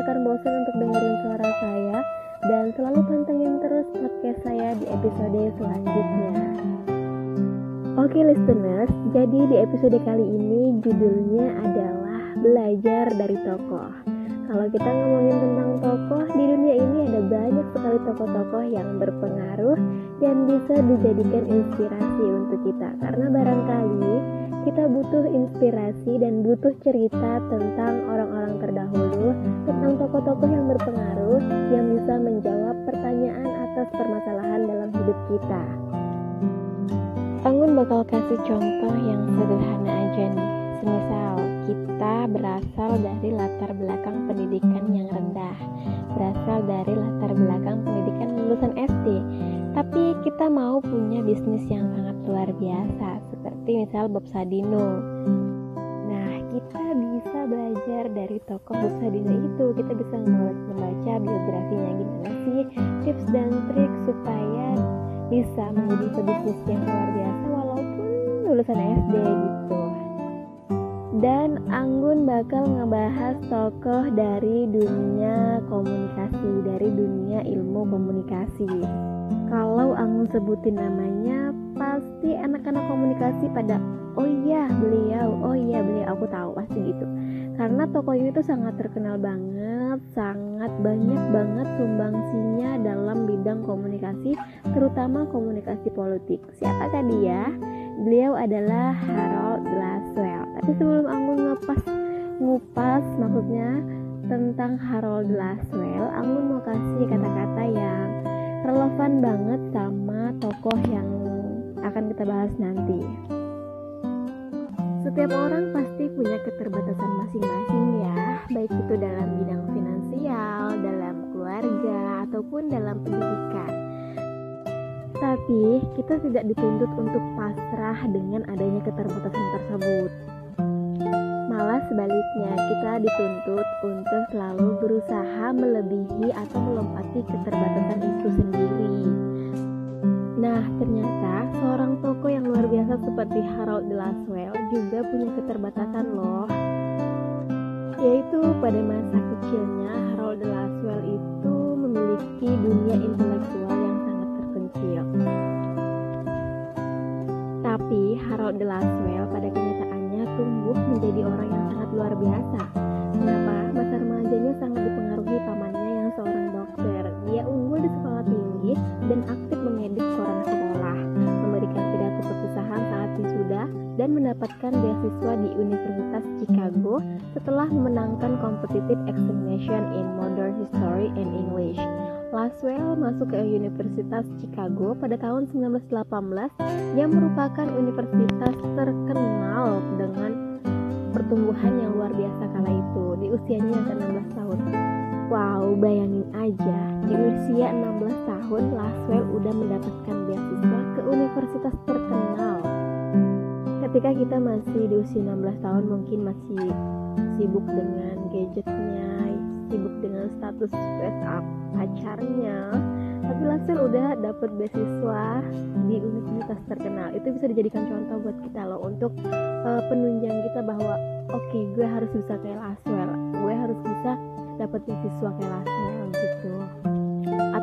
akan bosan untuk dengerin suara saya dan selalu pantengin terus podcast saya di episode selanjutnya. Oke listeners, jadi di episode kali ini judulnya adalah Belajar dari Tokoh. Kalau kita ngomongin tentang tokoh, di dunia ini ada banyak sekali tokoh-tokoh yang berpengaruh dan bisa dijadikan inspirasi untuk kita. Karena barangkali kita butuh inspirasi dan butuh cerita tentang orang-orang terdahulu, tentang tokoh-tokoh yang berpengaruh yang bisa menjawab pertanyaan atas permasalahan dalam hidup kita. Anggun bakal kasih contoh yang sederhana aja nih. Semisal kita berasal dari latar belakang pendidikan yang rendah, berasal dari latar belakang pendidikan lulusan SD, tapi kita mau punya bisnis yang sangat luar biasa, seperti misal Bob Sadino. Nah, kita bisa belajar dari tokoh Bob Sadino itu, kita bisa membaca biografinya gimana sih, tips dan trik supaya bisa menjadi pebisnis yang luar biasa walaupun lulusan SD gitu dan Anggun bakal ngebahas tokoh dari dunia komunikasi, dari dunia ilmu komunikasi. Kalau Anggun sebutin namanya, pasti anak-anak komunikasi pada oh iya beliau, oh iya beliau, aku tahu pasti gitu. Karena tokoh ini tuh sangat terkenal banget, sangat banyak banget sumbangsinya dalam bidang komunikasi, terutama komunikasi politik. Siapakah dia? Beliau adalah Harold Laswell. Tapi sebelum aku ngepas ngupas maksudnya tentang Harold Laswell, Anggun mau kasih kata-kata yang relevan banget sama tokoh yang akan kita bahas nanti. Setiap orang pasti punya keterbatasan masing-masing ya, baik itu dalam bidang finansial, dalam keluarga, ataupun dalam pendidikan. Tapi kita tidak dituntut untuk pasrah dengan adanya keterbatasan tersebut. Malah sebaliknya, kita dituntut untuk selalu berusaha melebihi atau melompati keterbatasan itu sendiri. Nah, ternyata seorang tokoh yang luar biasa seperti Harold Laswell juga punya keterbatasan loh. Yaitu pada masa kecilnya Harold Laswell itu memiliki dunia intelektual Tapi Harold de Laswell pada kenyataannya tumbuh menjadi orang yang sangat luar biasa. Kenapa? Masa remajanya sangat dipengaruhi pamannya yang seorang dokter. Dia unggul di sekolah tinggi dan aktif mengedit koran sekolah, dan mendapatkan beasiswa di Universitas Chicago setelah memenangkan competitive examination in modern history and English. Laswell masuk ke Universitas Chicago pada tahun 1918 yang merupakan universitas terkenal dengan pertumbuhan yang luar biasa kala itu di usianya yang ke-16 tahun. Wow, bayangin aja, di usia 16 tahun Laswell udah mendapatkan beasiswa ke universitas terkenal. Ketika kita masih di usia 16 tahun mungkin masih sibuk dengan gadgetnya, sibuk dengan status WhatsApp pacarnya tapi Lasel udah dapat beasiswa di universitas terkenal. Itu bisa dijadikan contoh buat kita loh untuk uh, penunjang kita bahwa oke okay, gue harus bisa kayak Laswell gue harus bisa dapat beasiswa kayak Laswell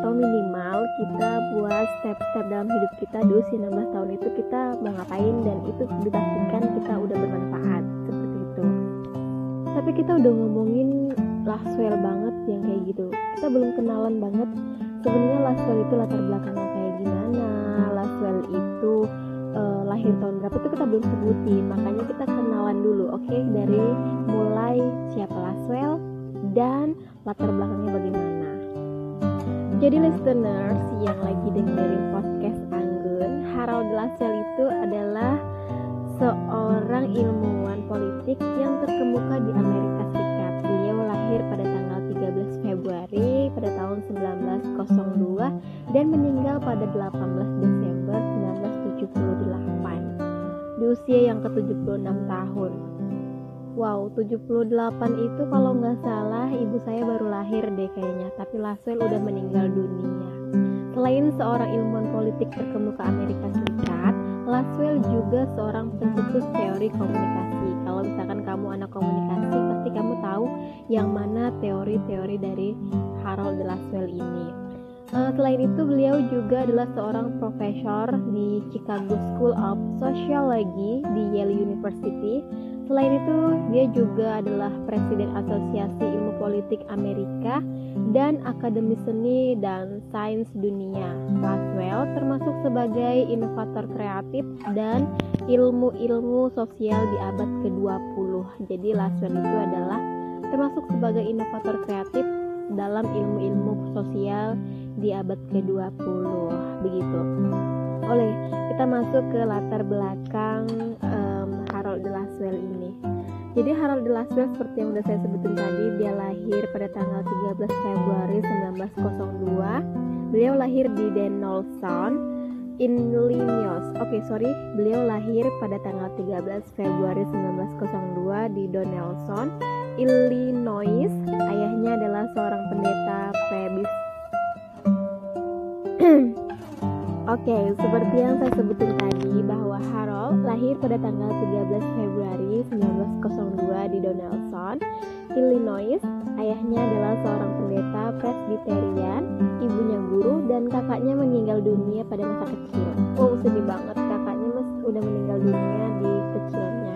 atau minimal kita buat step-step dalam hidup kita di usia 16 tahun itu kita mau ngapain dan itu dipastikan kita udah bermanfaat seperti itu. Tapi kita udah ngomongin Laswell banget yang kayak gitu. Kita belum kenalan banget sebenarnya Laswell itu latar belakangnya kayak gimana Laswell itu uh, lahir tahun berapa itu kita belum sebutin. Makanya kita kenalan dulu oke? Okay? dari mulai siapa Laswell dan latar belakangnya bagaimana jadi listeners yang lagi dengerin podcast Anggun Harold Laswell itu adalah seorang ilmuwan politik yang terkemuka di Amerika Serikat beliau lahir pada tanggal 13 Februari pada tahun 1902 dan meninggal pada 18 Desember 1978 di usia yang ke-76 tahun. Wow, 78 itu kalau nggak salah ibu saya baru lahir deh kayaknya, tapi Laswell udah meninggal dunia. Selain seorang ilmuwan politik terkemuka Amerika Serikat, Laswell juga seorang pencetus teori komunikasi. Kalau misalkan kamu anak komunikasi, pasti kamu tahu yang mana teori-teori dari Harold Laswell ini. Uh, selain itu, beliau juga adalah seorang profesor di Chicago School of Sociology di Yale University Selain itu, dia juga adalah Presiden Asosiasi Ilmu Politik Amerika dan Akademi Seni dan Sains Dunia. Laswell termasuk sebagai inovator kreatif dan ilmu-ilmu sosial di abad ke-20. Jadi Laswell itu adalah termasuk sebagai inovator kreatif dalam ilmu-ilmu sosial di abad ke-20. Begitu. Oleh kita masuk ke latar belakang um, Harold de Laswell ini. Jadi Harold de Laswell seperti yang sudah saya sebutin tadi, dia lahir pada tanggal 13 Februari 1902. Beliau lahir di Donaldson, Illinois. Oke, okay, sorry, beliau lahir pada tanggal 13 Februari 1902 di Donaldson, Illinois. Ayahnya adalah seorang pendeta Prebis Oke, okay, seperti yang saya sebutin tadi bahwa Harold lahir pada tanggal 13 Februari 1902 di Donaldson, Illinois. Ayahnya adalah seorang pendeta Presbyterian, ibunya guru, dan kakaknya meninggal dunia pada masa kecil. Oh, sedih banget, kakaknya mas udah meninggal dunia di kecilnya.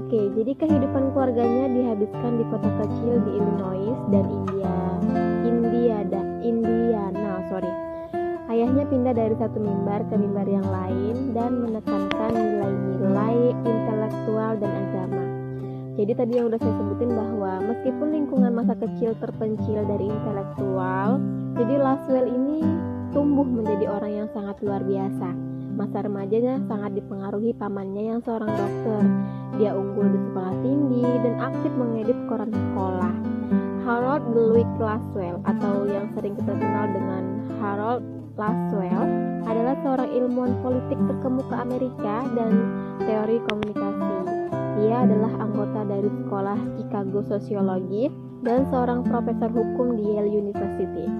Oke, okay, jadi kehidupan keluarganya dihabiskan di kota kecil di Illinois dan India, India, Ayahnya pindah dari satu mimbar ke mimbar yang lain dan menekankan nilai-nilai intelektual dan agama. Jadi tadi yang udah saya sebutin bahwa meskipun lingkungan masa kecil terpencil dari intelektual, jadi Laswell ini tumbuh menjadi orang yang sangat luar biasa. Masa remajanya sangat dipengaruhi pamannya yang seorang dokter. Dia unggul di sekolah tinggi dan aktif mengedit koran sekolah. Harold Louis Laswell atau yang sering kita kenal dengan Harold Laswell adalah seorang ilmuwan politik terkemuka Amerika dan teori komunikasi. Ia adalah anggota dari sekolah Chicago Sosiologi dan seorang profesor hukum di Yale University.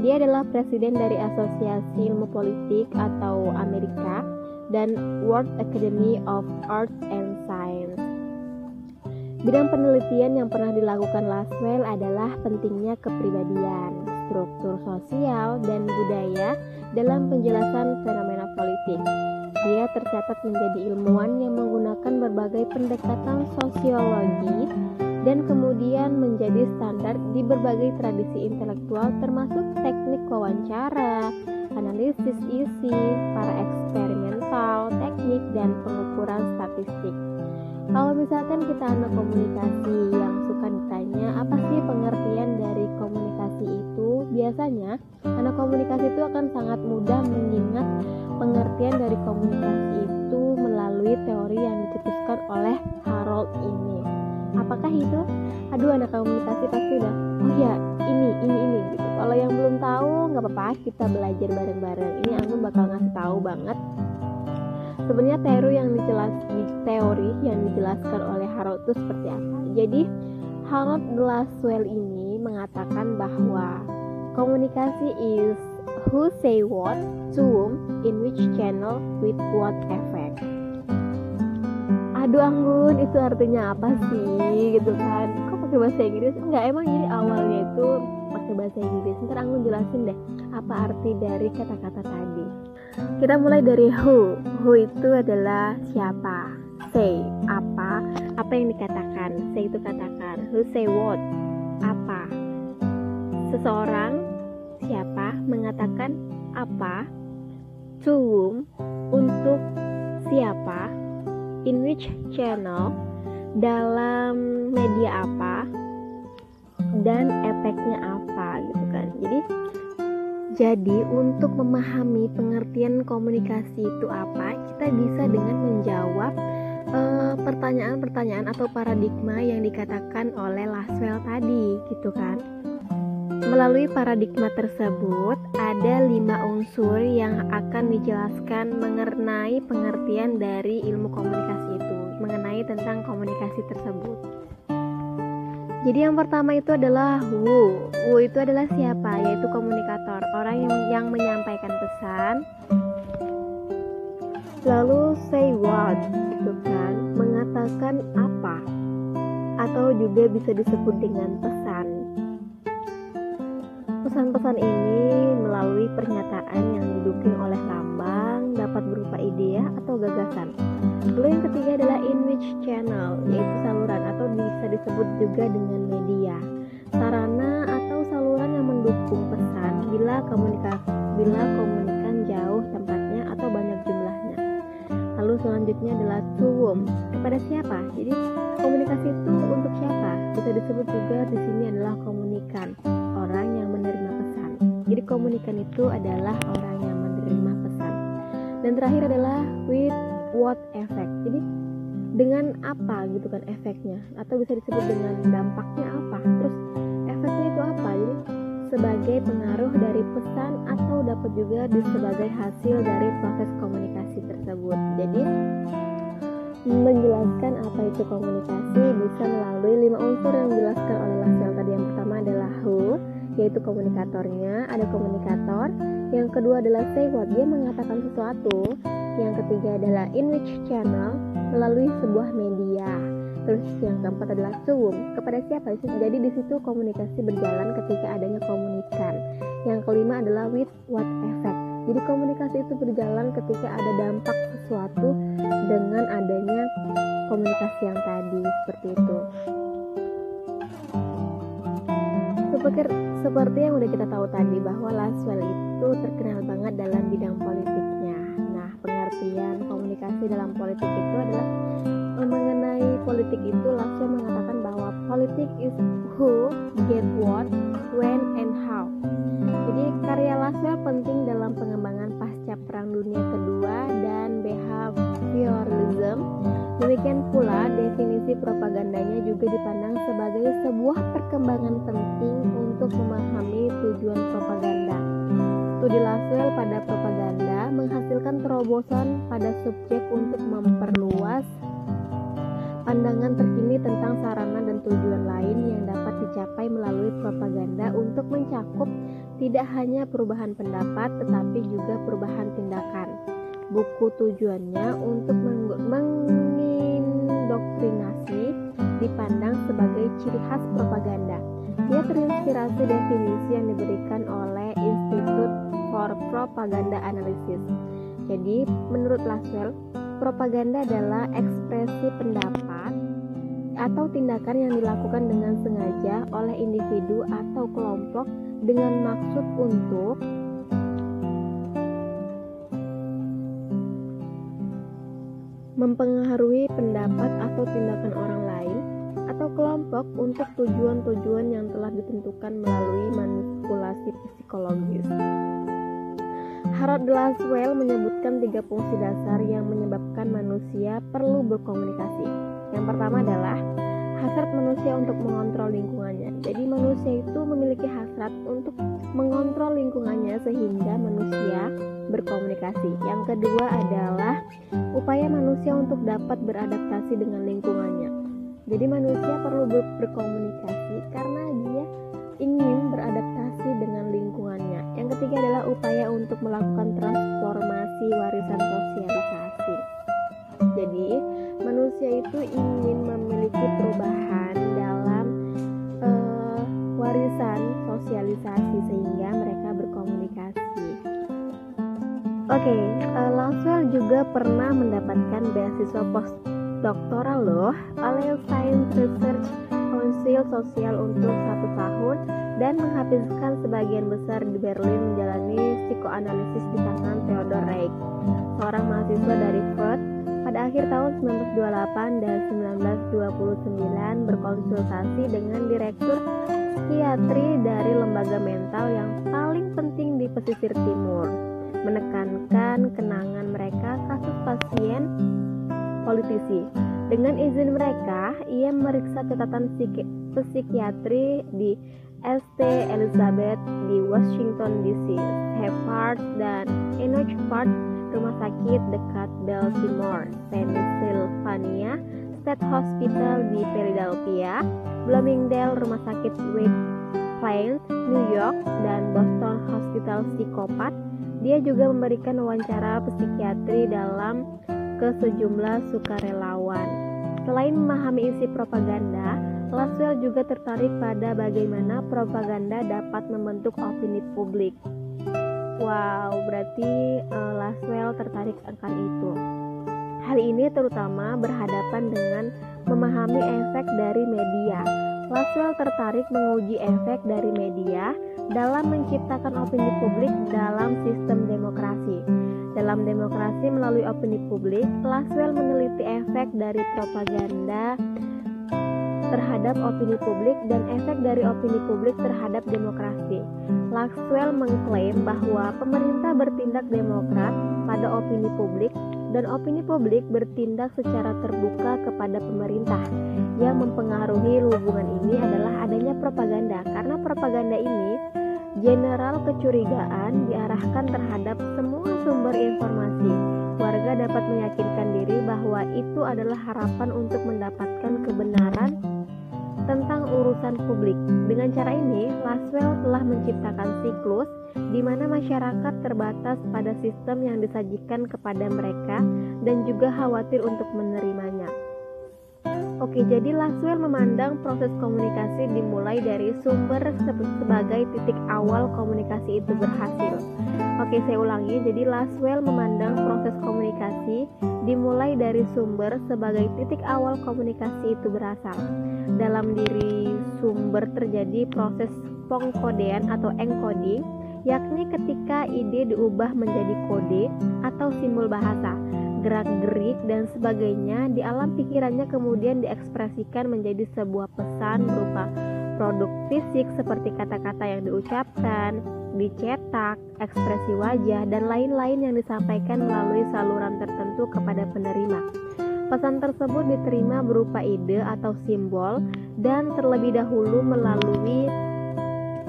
Dia adalah presiden dari Asosiasi Ilmu Politik atau Amerika dan World Academy of Arts and Science. Bidang penelitian yang pernah dilakukan Laswell adalah pentingnya kepribadian, struktur sosial dan budaya dalam penjelasan fenomena politik. Dia tercatat menjadi ilmuwan yang menggunakan berbagai pendekatan sosiologi dan kemudian menjadi standar di berbagai tradisi intelektual termasuk teknik wawancara, analisis isi, para eksperimental, teknik, dan pengukuran statistik. Kalau misalkan kita anak komunikasi yang ditanya apa sih pengertian dari komunikasi itu, biasanya anak komunikasi itu akan sangat mudah mengingat pengertian dari komunikasi itu melalui teori yang dicetuskan oleh Harold ini. Apakah itu? Aduh anak komunikasi pasti udah, oh ya ini, ini, ini gitu. Kalau yang belum tahu nggak apa-apa, kita belajar bareng-bareng. Ini aku bakal ngasih tahu banget sebenarnya teori yang dijelas teori yang dijelaskan oleh Harold itu seperti apa jadi Harold Laswell ini mengatakan bahwa komunikasi is who say what to whom in which channel with what effect aduh anggun itu artinya apa sih gitu kan kok pakai bahasa Inggris enggak emang jadi awalnya itu pakai bahasa Inggris ntar anggun jelasin deh apa arti dari kata-kata tadi kita mulai dari who. Who itu adalah siapa. Say apa? Apa yang dikatakan? Say itu katakan. Who say what? Apa? Seseorang siapa mengatakan apa? To whom? Untuk siapa? In which channel? Dalam media apa? Dan efeknya apa gitu kan. Jadi jadi, untuk memahami pengertian komunikasi itu apa, kita bisa dengan menjawab pertanyaan-pertanyaan uh, atau paradigma yang dikatakan oleh Laswell tadi, gitu kan? Melalui paradigma tersebut, ada lima unsur yang akan dijelaskan mengenai pengertian dari ilmu komunikasi itu, mengenai tentang komunikasi tersebut. Jadi yang pertama itu adalah who. Who itu adalah siapa? Yaitu komunikator, orang yang, yang menyampaikan pesan lalu say what itu kan mengatakan apa? Atau juga bisa disebut dengan pesan. Pesan-pesan ini melalui pernyataan yang didukung oleh lambang dapat berupa ide atau gagasan. Lalu yang ketiga adalah in which channel yaitu saluran atau bisa disebut juga dengan media. Sarana atau saluran yang mendukung pesan. Bila komunikasi bila komunikan jauh jumlahnya lalu selanjutnya adalah to whom kepada siapa? Jadi komunikasi itu untuk siapa? Bisa disebut juga di sini adalah komunikan. Orang yang menerima pesan. Jadi komunikan itu adalah orang yang menerima pesan. Dan terakhir adalah with what effect. Jadi dengan apa gitu kan efeknya? Atau bisa disebut dengan dampaknya apa? Terus efeknya itu apa? Jadi sebagai pengaruh dari pesan atau dapat juga sebagai hasil dari proses komunikasi tersebut. Jadi menjelaskan apa itu komunikasi bisa melalui lima unsur yang dijelaskan oleh Laswell tadi. Yang pertama adalah who yaitu komunikatornya. Ada komunikator. Yang kedua adalah say what dia mengatakan sesuatu. Yang ketiga adalah in which channel melalui sebuah media. Terus yang keempat adalah zoom. Kepada siapa? Jadi di situ komunikasi berjalan ketika adanya komunikan. Yang kelima adalah with what effect jadi komunikasi itu berjalan ketika ada dampak sesuatu dengan adanya komunikasi yang tadi seperti itu seperti seperti yang udah kita tahu tadi bahwa Laswell itu terkenal banget dalam bidang politiknya. Nah, pengertian komunikasi dalam politik itu adalah mengenai politik itu Laswell mengatakan bahwa politik is who get what, when, and how. Jadi karya Laswell penting dalam pengembangan pasca Perang Dunia Kedua dan behaviorism. Demikian pula definisi propagandanya juga dipandang sebagai sebuah perkembangan penting untuk memahami tujuan propaganda. Studi Laswell pada propaganda menghasilkan terobosan pada subjek untuk memperluas pandangan terkini tentang sarana dan tujuan lain yang dapat dicapai melalui propaganda untuk mencakup tidak hanya perubahan pendapat tetapi juga perubahan tindakan. Buku tujuannya untuk mengindoktrinasi dipandang sebagai ciri khas propaganda. Dia terinspirasi definisi yang diberikan oleh Institute for Propaganda Analysis. Jadi, menurut Laswell, propaganda adalah ekspresi pendapat atau tindakan yang dilakukan dengan sengaja oleh individu atau kelompok dengan maksud untuk mempengaruhi pendapat atau tindakan orang lain atau kelompok untuk tujuan-tujuan yang telah ditentukan melalui manipulasi psikologis. Harold Laswell menyebutkan tiga fungsi dasar yang menyebabkan manusia perlu berkomunikasi. Yang pertama adalah hasrat manusia untuk mengontrol lingkungannya. Jadi manusia itu memiliki hasrat untuk mengontrol lingkungannya sehingga manusia berkomunikasi. Yang kedua adalah upaya manusia untuk dapat beradaptasi dengan lingkungannya. Jadi manusia perlu ber berkomunikasi karena dia ingin beradaptasi dengan ketiga adalah upaya untuk melakukan transformasi warisan sosialisasi. Jadi, manusia itu ingin memiliki perubahan dalam uh, warisan sosialisasi sehingga mereka berkomunikasi. Oke, okay, uh, Laswell juga pernah mendapatkan beasiswa postdoktoral loh oleh Science Research Council Sosial untuk satu tahun dan menghabiskan sebagian besar di Berlin menjalani psikoanalisis di tangan Theodor Reich, seorang mahasiswa dari Freud pada akhir tahun 1928 dan 1929 berkonsultasi dengan direktur psikiatri dari lembaga mental yang paling penting di pesisir timur, menekankan kenangan mereka kasus pasien politisi. Dengan izin mereka, ia meriksa catatan psikiatri di St. Elizabeth di Washington DC, Harvard dan Enoch Park rumah sakit dekat Baltimore, Pennsylvania, State Hospital di Philadelphia, Bloomingdale, rumah sakit Wake Client, New York, dan Boston Hospital Psikopat, dia juga memberikan wawancara psikiatri dalam ke sejumlah sukarelawan. Selain memahami isi propaganda, Laswell juga tertarik pada bagaimana propaganda dapat membentuk opini publik. Wow, berarti uh, Laswell tertarik akan itu. Hal ini terutama berhadapan dengan memahami efek dari media. Laswell tertarik menguji efek dari media dalam menciptakan opini publik dalam sistem demokrasi. Dalam demokrasi melalui opini publik, Laswell meneliti efek dari propaganda terhadap opini publik dan efek dari opini publik terhadap demokrasi. Laswell mengklaim bahwa pemerintah bertindak demokrat pada opini publik dan opini publik bertindak secara terbuka kepada pemerintah. Yang mempengaruhi hubungan ini adalah adanya propaganda karena propaganda ini general kecurigaan diarahkan terhadap semua sumber informasi. Warga dapat meyakinkan diri bahwa itu adalah harapan untuk mendapatkan kebenaran tentang urusan publik. Dengan cara ini, Laswell telah menciptakan siklus di mana masyarakat terbatas pada sistem yang disajikan kepada mereka dan juga khawatir untuk menerimanya. Oke, jadi Laswell memandang proses komunikasi dimulai dari sumber sebagai titik awal komunikasi itu berhasil. Oke, saya ulangi. Jadi Laswell memandang proses komunikasi dimulai dari sumber sebagai titik awal komunikasi itu berasal. Dalam diri sumber terjadi proses pengkodean atau encoding, yakni ketika ide diubah menjadi kode atau simbol bahasa gerak-gerik dan sebagainya di alam pikirannya kemudian diekspresikan menjadi sebuah pesan berupa produk fisik seperti kata-kata yang diucapkan, dicetak, ekspresi wajah, dan lain-lain yang disampaikan melalui saluran tertentu kepada penerima. Pesan tersebut diterima berupa ide atau simbol dan terlebih dahulu melalui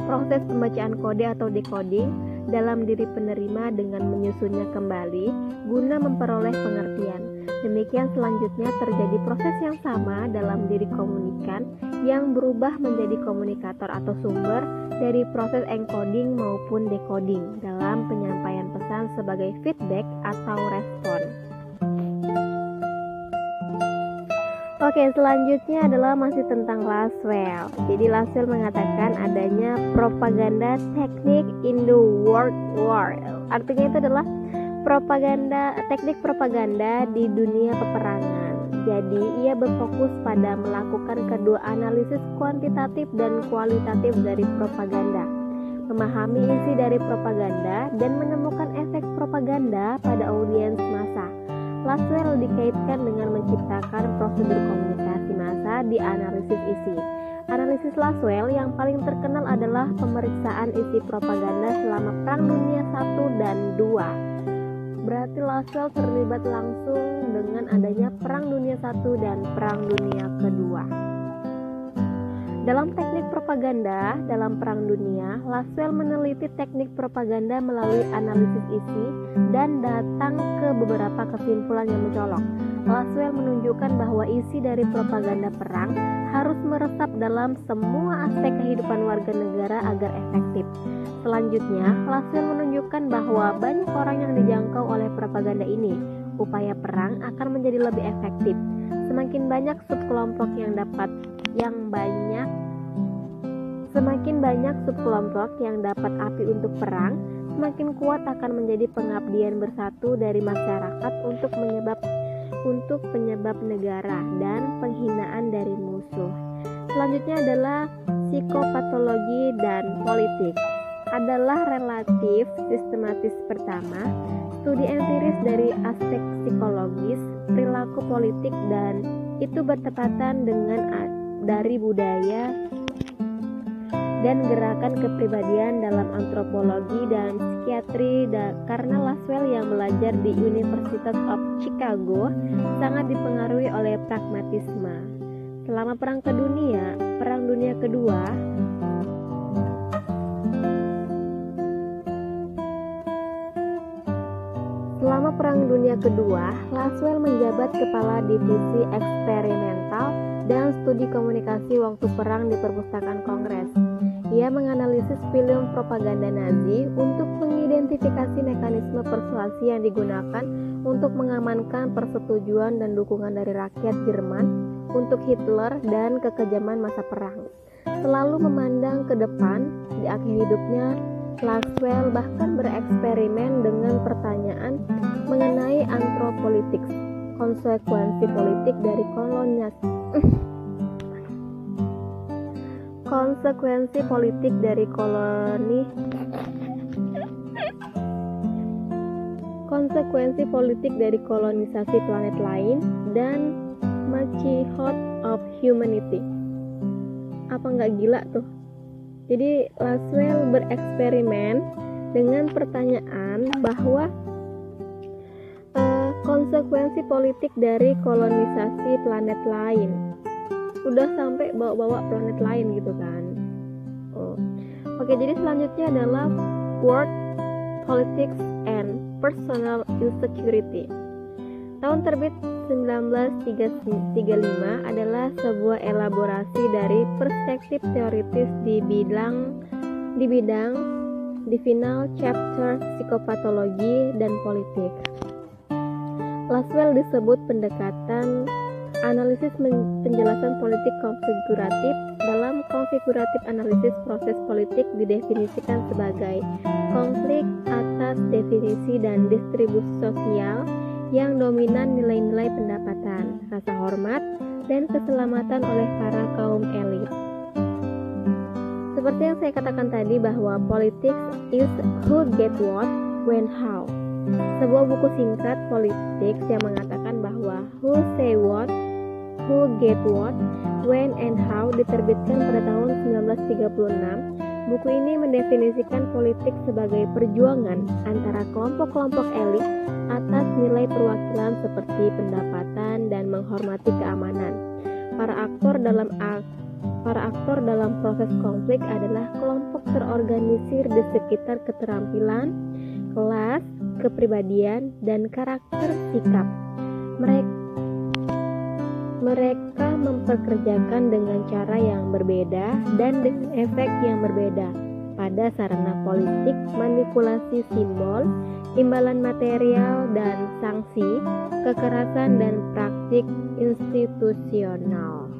proses pembacaan kode atau decoding dalam diri penerima dengan menyusunnya kembali guna memperoleh pengertian. Demikian selanjutnya terjadi proses yang sama dalam diri komunikan yang berubah menjadi komunikator atau sumber dari proses encoding maupun decoding dalam penyampaian pesan sebagai feedback atau respon. Oke, selanjutnya adalah masih tentang Laswell. Jadi Laswell mengatakan adanya propaganda teknik in the world war. Artinya itu adalah propaganda teknik propaganda di dunia peperangan. Jadi ia berfokus pada melakukan kedua analisis kuantitatif dan kualitatif dari propaganda. Memahami isi dari propaganda dan menemukan efek propaganda pada audiens massa Laswell dikaitkan dengan menciptakan prosedur komunikasi massa di analisis isi. Analisis Laswell yang paling terkenal adalah pemeriksaan isi propaganda selama Perang Dunia I dan II. Berarti Laswell terlibat langsung dengan adanya Perang Dunia I dan Perang Dunia Kedua. Dalam teknik propaganda dalam Perang Dunia, Laswell meneliti teknik propaganda melalui analisis isi dan datang ke beberapa kesimpulan yang mencolok. Laswell menunjukkan bahwa isi dari propaganda perang harus meresap dalam semua aspek kehidupan warga negara agar efektif. Selanjutnya, Laswell menunjukkan bahwa banyak orang yang dijangkau oleh propaganda ini. Upaya perang akan menjadi lebih efektif. Semakin banyak subkelompok yang dapat yang banyak Semakin banyak subkelompok yang dapat api untuk perang, semakin kuat akan menjadi pengabdian bersatu dari masyarakat untuk menyebab untuk penyebab negara dan penghinaan dari musuh. Selanjutnya adalah psikopatologi dan politik. Adalah relatif sistematis pertama, studi empiris dari aspek psikologis, perilaku politik dan itu bertepatan dengan dari budaya dan gerakan kepribadian dalam antropologi dan psikiatri dan karena Laswell yang belajar di University of Chicago sangat dipengaruhi oleh pragmatisme. Selama Perang Kedunia, Perang Dunia Kedua, Perang Dunia Kedua, Laswell menjabat kepala divisi eksperimental dan studi komunikasi waktu perang di perpustakaan Kongres. Ia menganalisis film propaganda Nazi untuk mengidentifikasi mekanisme persuasi yang digunakan untuk mengamankan persetujuan dan dukungan dari rakyat Jerman untuk Hitler dan kekejaman masa perang. Selalu memandang ke depan, di akhir hidupnya, Laswell bahkan bereksperimen dengan pertanyaan mengenai antropolitik, konsekuensi politik dari kolonialisme konsekuensi politik dari koloni. Konsekuensi politik dari kolonisasi planet lain dan Machihot of Humanity. Apa nggak gila tuh jadi Laswell bereksperimen dengan pertanyaan bahwa uh, konsekuensi politik dari kolonisasi planet lain. Udah sampai bawa-bawa planet lain gitu kan. Oh. oke jadi selanjutnya adalah world politics and personal insecurity. Tahun terbit 1935 adalah sebuah elaborasi dari perspektif teoritis di bidang di bidang di final chapter psikopatologi dan politik. Laswell disebut pendekatan Analisis penjelasan politik konfiguratif dalam konfiguratif analisis proses politik didefinisikan sebagai konflik atas definisi dan distribusi sosial yang dominan nilai-nilai pendapatan, rasa hormat, dan keselamatan oleh para kaum elit. Seperti yang saya katakan tadi bahwa politics is who get what, when, how. Sebuah buku singkat politik yang mengatakan bahwa who say what, Who Get What, When and How diterbitkan pada tahun 1936. Buku ini mendefinisikan politik sebagai perjuangan antara kelompok-kelompok elit atas nilai perwakilan seperti pendapatan dan menghormati keamanan. Para aktor dalam para aktor dalam proses konflik adalah kelompok terorganisir di sekitar keterampilan, kelas, kepribadian, dan karakter sikap. Mereka mereka memperkerjakan dengan cara yang berbeda dan dengan efek yang berbeda pada sarana politik, manipulasi simbol, imbalan material dan sanksi, kekerasan dan praktik institusional.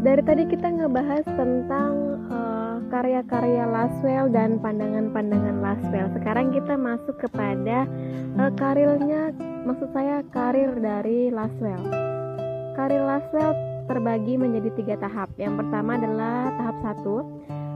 Dari tadi kita ngebahas tentang uh, karya-karya Laswell dan pandangan-pandangan Laswell. Sekarang kita masuk kepada uh, karirnya, maksud saya karir dari Laswell. Karir Laswell terbagi menjadi tiga tahap. Yang pertama adalah tahap satu.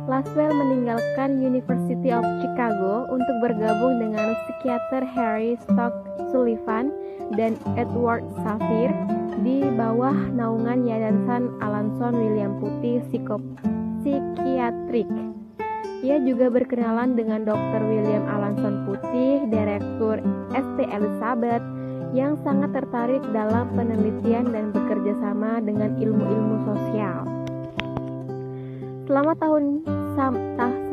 Laswell meninggalkan University of Chicago untuk bergabung dengan psikiater Harry Stock Sullivan dan Edward Safir di bawah naungan Yayasan Alanson William Putih Psikiatrik. Ia juga berkenalan dengan Dr. William Alanson Putih, Direktur ST Elizabeth, yang sangat tertarik dalam penelitian dan bekerja sama dengan ilmu-ilmu sosial. Selama tahun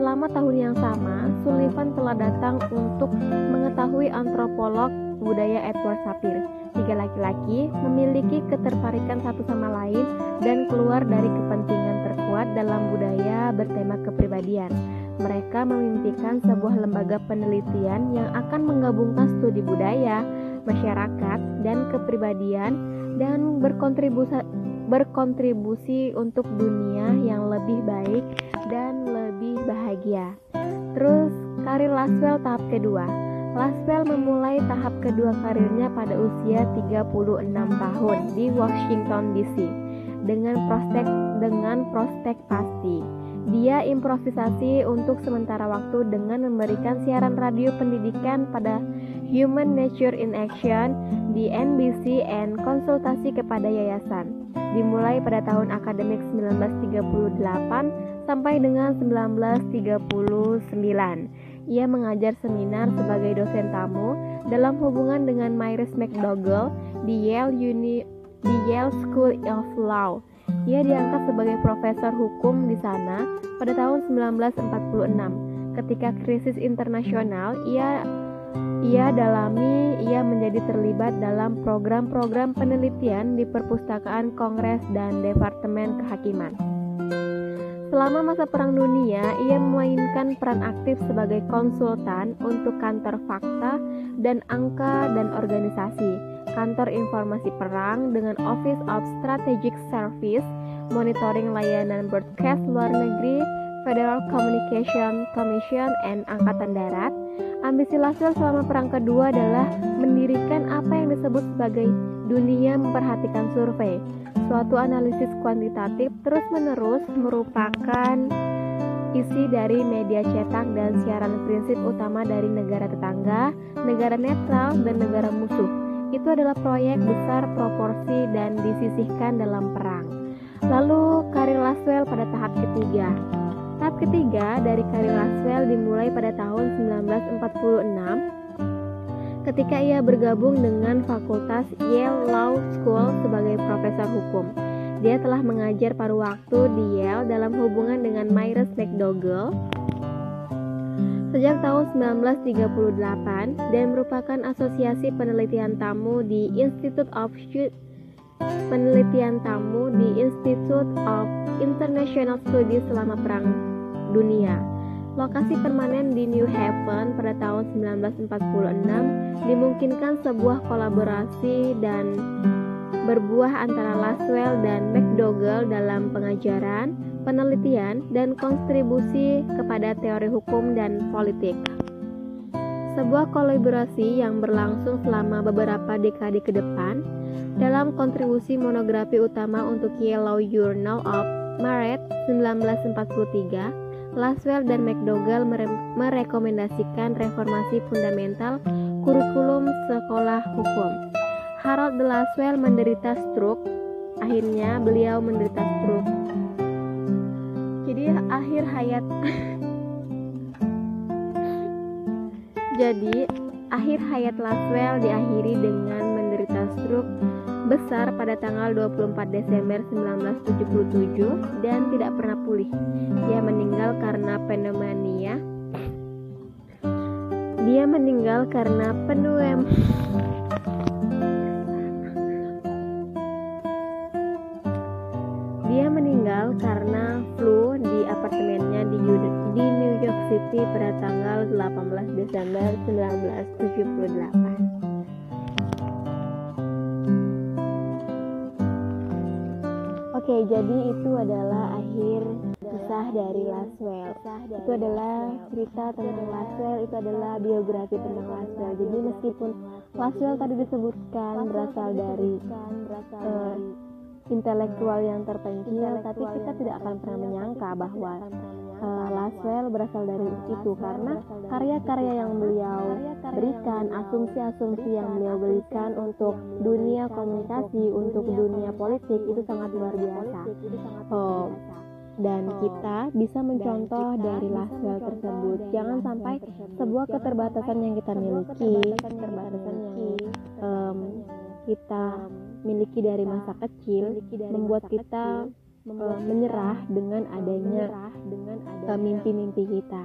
selama tahun yang sama, Sullivan telah datang untuk mengetahui antropolog budaya Edward Sapir. Tiga laki-laki memiliki ketertarikan satu sama lain dan keluar dari kepentingan terkuat dalam budaya bertema kepribadian. Mereka memimpikan sebuah lembaga penelitian yang akan menggabungkan studi budaya, masyarakat, dan kepribadian dan berkontribusi berkontribusi untuk dunia yang lebih baik dan lebih bahagia. Terus karir Laswell tahap kedua. Laswell memulai tahap kedua karirnya pada usia 36 tahun di Washington DC dengan prospek dengan prospek pasti. Dia improvisasi untuk sementara waktu dengan memberikan siaran radio pendidikan pada Human Nature in Action di NBC and konsultasi kepada yayasan. Dimulai pada tahun akademik 1938 sampai dengan 1939. Ia mengajar seminar sebagai dosen tamu dalam hubungan dengan Myris McDougall di Yale Uni di Yale School of Law ia diangkat sebagai profesor hukum di sana pada tahun 1946. Ketika krisis internasional, ia ia dalami, ia menjadi terlibat dalam program-program penelitian di perpustakaan Kongres dan Departemen Kehakiman. Selama masa Perang Dunia, ia memainkan peran aktif sebagai konsultan untuk kantor fakta dan angka dan organisasi, kantor informasi perang dengan Office of Strategic Service, monitoring layanan broadcast luar negeri, Federal Communication Commission, and Angkatan Darat. Ambisi Laswell selama Perang Kedua adalah mendirikan apa yang disebut sebagai dunia memperhatikan survei Suatu analisis kuantitatif terus-menerus merupakan isi dari media cetak dan siaran prinsip utama dari negara tetangga, negara netral, dan negara musuh. Itu adalah proyek besar proporsi dan disisihkan dalam perang. Lalu karir Laswell pada tahap ketiga. Tahap ketiga dari karir Laswell dimulai pada tahun 1946 ketika ia bergabung dengan Fakultas Yale Law School sebagai profesor hukum. Dia telah mengajar paruh waktu di Yale dalam hubungan dengan Myers McDougall sejak tahun 1938 dan merupakan asosiasi penelitian tamu di Institute of penelitian tamu di Institute of International Studies selama Perang Dunia. Lokasi permanen di New Haven pada tahun 1946 dimungkinkan sebuah kolaborasi dan berbuah antara Laswell dan McDougall dalam pengajaran, penelitian, dan kontribusi kepada teori hukum dan politik. Sebuah kolaborasi yang berlangsung selama beberapa dekade ke depan dalam kontribusi monografi utama untuk Yellow Journal of Maret 1943 Laswell dan McDougall mere merekomendasikan reformasi fundamental kurikulum sekolah hukum. Harold de Laswell menderita stroke. Akhirnya beliau menderita stroke. Jadi akhir hayat Jadi akhir hayat Laswell diakhiri dengan menderita stroke besar pada tanggal 24 Desember 1977 dan tidak pernah pulih. Dia meninggal karena pneumonia. Dia meninggal karena pneumonia. Dia meninggal karena flu di apartemennya di, di New York City pada tanggal 18 Desember 1978. Oke, jadi itu adalah akhir kisah dari Laswell. Itu adalah cerita tentang Laswell, itu adalah biografi tentang Laswell. Jadi meskipun Laswell tadi disebutkan berasal dari uh, intelektual yang terpencil, tapi kita tidak akan pernah menyangka bahwa uh, Laswell berasal dari itu karena karya-karya yang beliau berikan, asumsi-asumsi yang beliau berikan untuk dunia komunikasi, untuk dunia politik itu sangat luar biasa. Oh, dan kita bisa mencontoh dari Laswell tersebut. Jangan sampai sebuah keterbatasan yang kita miliki, keterbatasan yang um, kita miliki dari masa kecil, membuat kita uh, menyerah dengan adanya uh, mimpi-mimpi kita.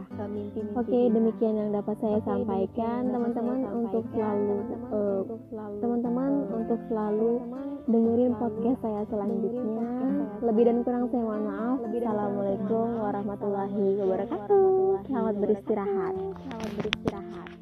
Oke, okay, demikian yang dapat saya sampaikan, teman-teman untuk selalu uh, teman-teman untuk selalu dengerin podcast saya selanjutnya. Lebih dan kurang saya mohon maaf. Assalamualaikum warahmatullahi wabarakatuh. Selamat beristirahat. Selamat beristirahat.